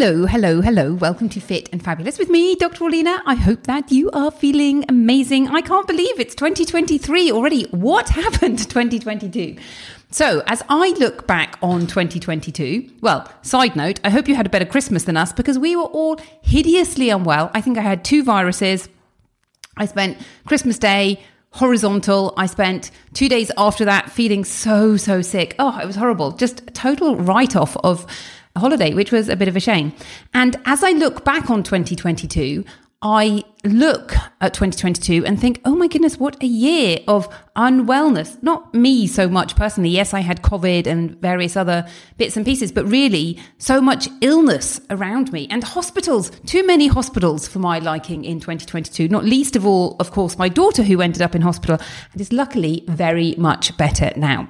Hello, hello, hello. Welcome to Fit and Fabulous with me, Dr. Orlena. I hope that you are feeling amazing. I can't believe it's 2023 already. What happened to 2022? So, as I look back on 2022, well, side note, I hope you had a better Christmas than us because we were all hideously unwell. I think I had two viruses. I spent Christmas Day horizontal. I spent two days after that feeling so, so sick. Oh, it was horrible. Just total write off of holiday, which was a bit of a shame. And as I look back on 2022, I look at 2022 and think, oh my goodness, what a year of unwellness. Not me so much personally. Yes, I had COVID and various other bits and pieces, but really so much illness around me and hospitals, too many hospitals for my liking in 2022. Not least of all, of course, my daughter who ended up in hospital and is luckily very much better now.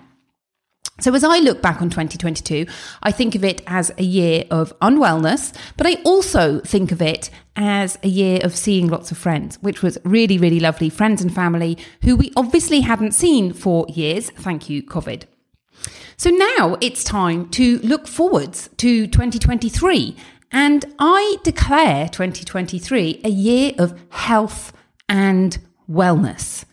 So, as I look back on 2022, I think of it as a year of unwellness, but I also think of it as a year of seeing lots of friends, which was really, really lovely. Friends and family who we obviously hadn't seen for years. Thank you, COVID. So now it's time to look forwards to 2023. And I declare 2023 a year of health and wellness,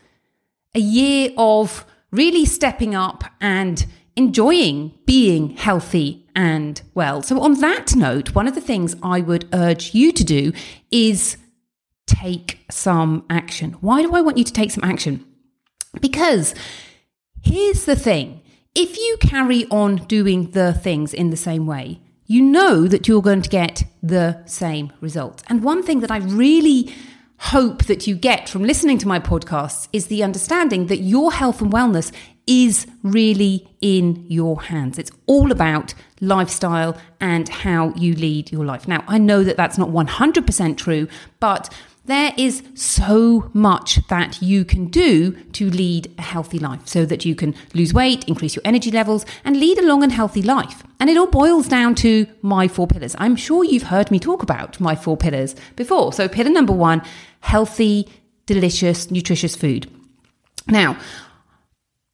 a year of really stepping up and enjoying being healthy and well. So, on that note, one of the things I would urge you to do is take some action. Why do I want you to take some action? Because here's the thing if you carry on doing the things in the same way, you know that you're going to get the same results. And one thing that I really hope that you get from listening to my podcasts is the understanding that your health and wellness is really in your hands. It's all about lifestyle and how you lead your life. Now, I know that that's not 100% true, but there is so much that you can do to lead a healthy life so that you can lose weight, increase your energy levels, and lead a long and healthy life. And it all boils down to my four pillars. I'm sure you've heard me talk about my four pillars before. So, pillar number one healthy, delicious, nutritious food. Now,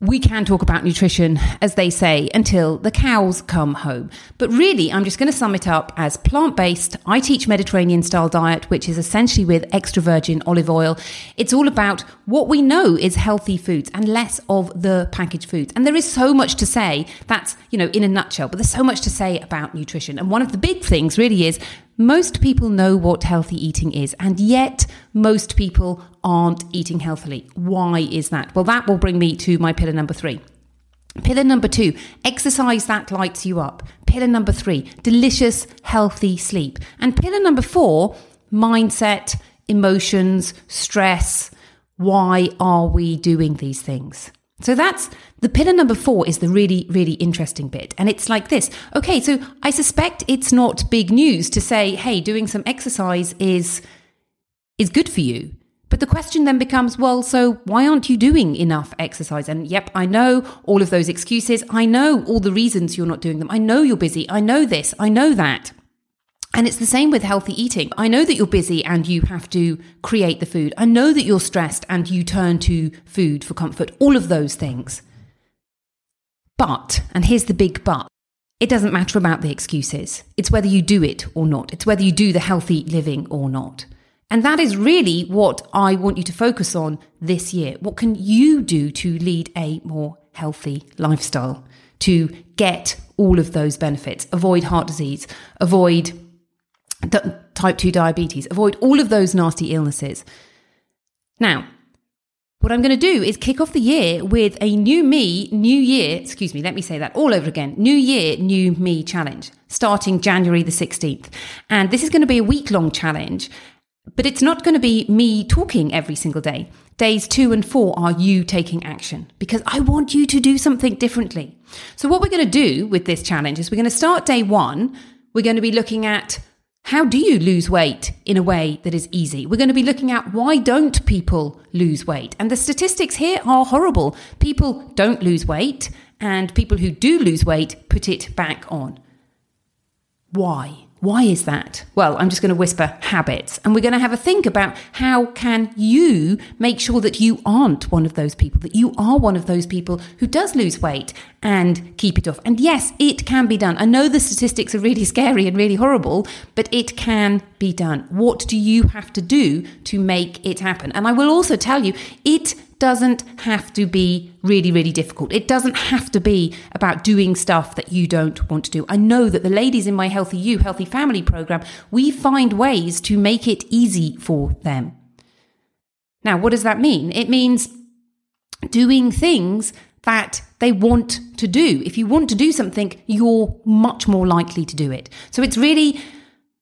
we can talk about nutrition, as they say, until the cows come home. But really, I'm just going to sum it up as plant based. I teach Mediterranean style diet, which is essentially with extra virgin olive oil. It's all about what we know is healthy foods and less of the packaged foods. And there is so much to say. That's, you know, in a nutshell, but there's so much to say about nutrition. And one of the big things really is most people know what healthy eating is, and yet most people aren't eating healthily. Why is that? Well, that will bring me to my pillar number three. Pillar number two, exercise that lights you up. Pillar number three, delicious, healthy sleep. And pillar number four, mindset, emotions, stress. Why are we doing these things? So that's the pillar number four is the really, really interesting bit. And it's like this. Okay, so I suspect it's not big news to say, hey, doing some exercise is is good for you. But the question then becomes, well, so why aren't you doing enough exercise? And yep, I know all of those excuses. I know all the reasons you're not doing them. I know you're busy. I know this. I know that. And it's the same with healthy eating. I know that you're busy and you have to create the food. I know that you're stressed and you turn to food for comfort, all of those things. But, and here's the big but, it doesn't matter about the excuses. It's whether you do it or not. It's whether you do the healthy living or not. And that is really what I want you to focus on this year. What can you do to lead a more healthy lifestyle? To get all of those benefits, avoid heart disease, avoid type 2 diabetes, avoid all of those nasty illnesses. Now, What I'm going to do is kick off the year with a new me, new year, excuse me, let me say that all over again. New year, new me challenge starting January the 16th. And this is going to be a week long challenge, but it's not going to be me talking every single day. Days two and four are you taking action because I want you to do something differently. So, what we're going to do with this challenge is we're going to start day one. We're going to be looking at how do you lose weight in a way that is easy? We're going to be looking at why don't people lose weight? And the statistics here are horrible. People don't lose weight, and people who do lose weight put it back on. Why? Why is that? Well, I'm just going to whisper habits and we're going to have a think about how can you make sure that you aren't one of those people, that you are one of those people who does lose weight and keep it off. And yes, it can be done. I know the statistics are really scary and really horrible, but it can be done. What do you have to do to make it happen? And I will also tell you, it doesn't have to be really, really difficult. It doesn't have to be about doing stuff that you don't want to do. I know that the ladies in my Healthy You, Healthy Family program, we find ways to make it easy for them. Now, what does that mean? It means doing things that they want to do. If you want to do something, you're much more likely to do it. So it's really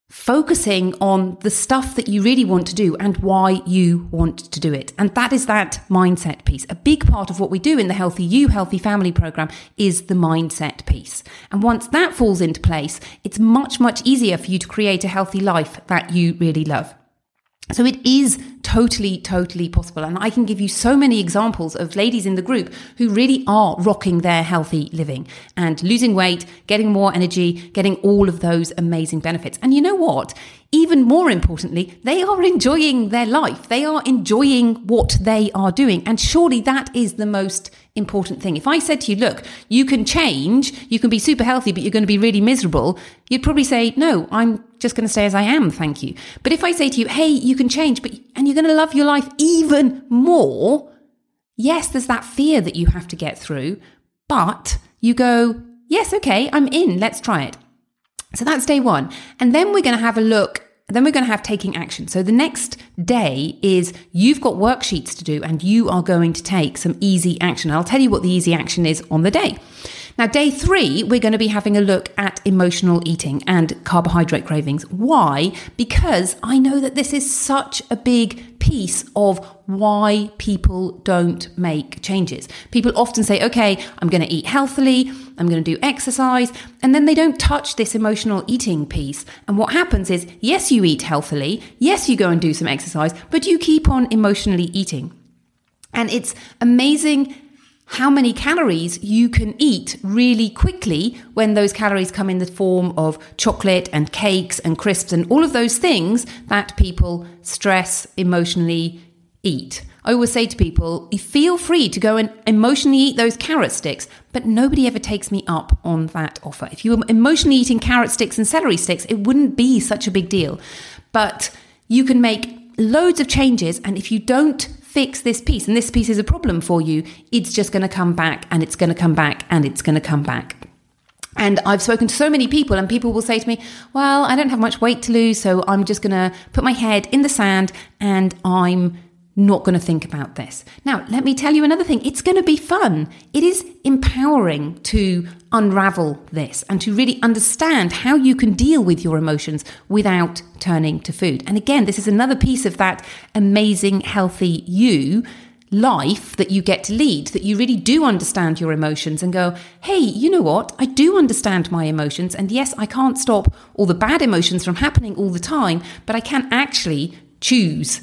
focusing on the stuff that you really want to do and why you want to do it. And that is that mindset piece. A big part of what we do in the Healthy You, Healthy Family program is the mindset piece. And once that falls into place, it's much, much easier for you to create a healthy life that you really love. So it is totally, totally possible. And I can give you so many examples of ladies in the group who really are rocking their healthy living and losing weight, getting more energy, getting all of those amazing benefits. And you know what? Even more importantly, they are enjoying their life. They are enjoying what they are doing. And surely that is the most important thing. If I said to you, look, you can change, you can be super healthy, but you're going to be really miserable, you'd probably say, no, I'm just going to stay as I am. Thank you. But if I say to you, hey, you can change, but, and you're going to love your life even more, yes, there's that fear that you have to get through, but you go, yes, okay, I'm in. Let's try it. So that's day one. And then we're going to have a look then we're going to have taking action. So the next day is you've got worksheets to do and you are going to take some easy action. I'll tell you what the easy action is on the day. Now, day three, we're going to be having a look at emotional eating and carbohydrate cravings. Why? Because I know that this is such a big piece of why people don't make changes. People often say, okay, I'm going to eat healthily, I'm going to do exercise, and then they don't touch this emotional eating piece. And what happens is, yes, you eat healthily, yes, you go and do some exercise, but you keep on emotionally eating. And it's amazing how many calories you can eat really quickly when those calories come in the form of chocolate and cakes and crisps and all of those things that people stress emotionally eat. I always say to people, feel free to go and emotionally eat those carrot sticks, but nobody ever takes me up on that offer. If you were emotionally eating carrot sticks and celery sticks, it wouldn't be such a big deal. But you can make loads of changes, and if you don't fix this piece and this piece is a problem for you, it's just going to come back and it's going to come back and it's going to come back. And I've spoken to so many people, and people will say to me, Well, I don't have much weight to lose, so I'm just going to put my head in the sand and I'm not going to think about this. Now, let me tell you another thing. It's going to be fun. It is empowering to unravel this and to really understand how you can deal with your emotions without turning to food. And again, this is another piece of that amazing, healthy you life that you get to lead, that you really do understand your emotions and go, hey, you know what? I do understand my emotions. And yes, I can't stop all the bad emotions from happening all the time, but I can actually choose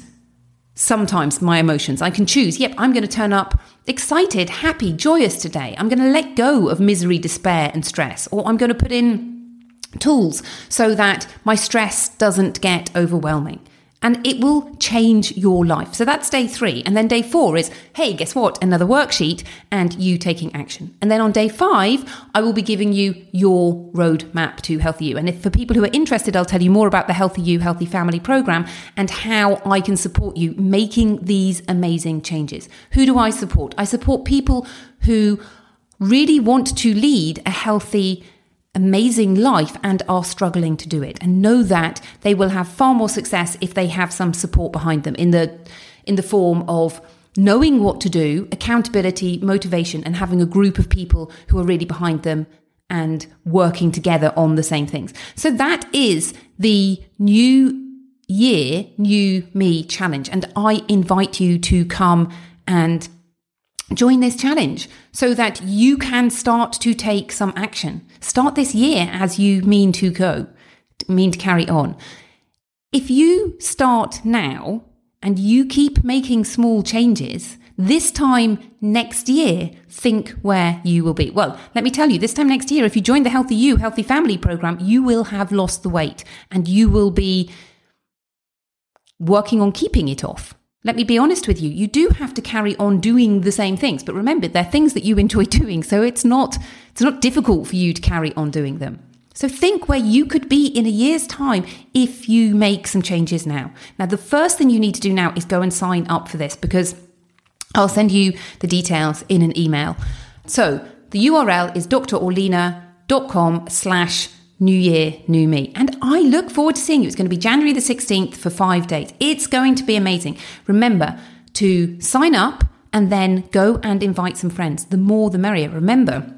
sometimes my emotions. I can choose, yep, I'm going to turn up excited, happy, joyous today. I'm going to let go of misery, despair, and stress, or I'm going to put in tools so that my stress doesn't get overwhelming and it will change your life. So that's day three. And then day four is, hey, guess what? Another worksheet and you taking action. And then on day five, I will be giving you your roadmap to Healthy You. And if for people who are interested, I'll tell you more about the Healthy You, Healthy Family program and how I can support you making these amazing changes. Who do I support? I support people who really want to lead a healthy amazing life and are struggling to do it and know that they will have far more success if they have some support behind them in the in the form of knowing what to do, accountability, motivation, and having a group of people who are really behind them and working together on the same things. So that is the new year, new me challenge. And I invite you to come and join this challenge so that you can start to take some action. Start this year as you mean to go, mean to carry on. If you start now and you keep making small changes, this time next year, think where you will be. Well, let me tell you, this time next year, if you join the Healthy You, Healthy Family program, you will have lost the weight and you will be working on keeping it off. Let me be honest with you, you do have to carry on doing the same things, but remember, they're things that you enjoy doing, so it's not it's not difficult for you to carry on doing them. So think where you could be in a year's time if you make some changes now. Now, the first thing you need to do now is go and sign up for this because I'll send you the details in an email. So the URL is drorlena.com slash new year, new me. And I look forward to seeing you. It's going to be January the 16th for five days. It's going to be amazing. Remember to sign up and then go and invite some friends. The more, the merrier. Remember,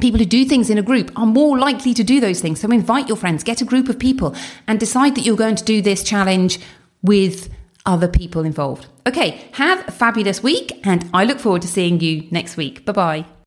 people who do things in a group are more likely to do those things. So invite your friends, get a group of people, and decide that you're going to do this challenge with other people involved. Okay, have a fabulous week, and I look forward to seeing you next week. Bye bye.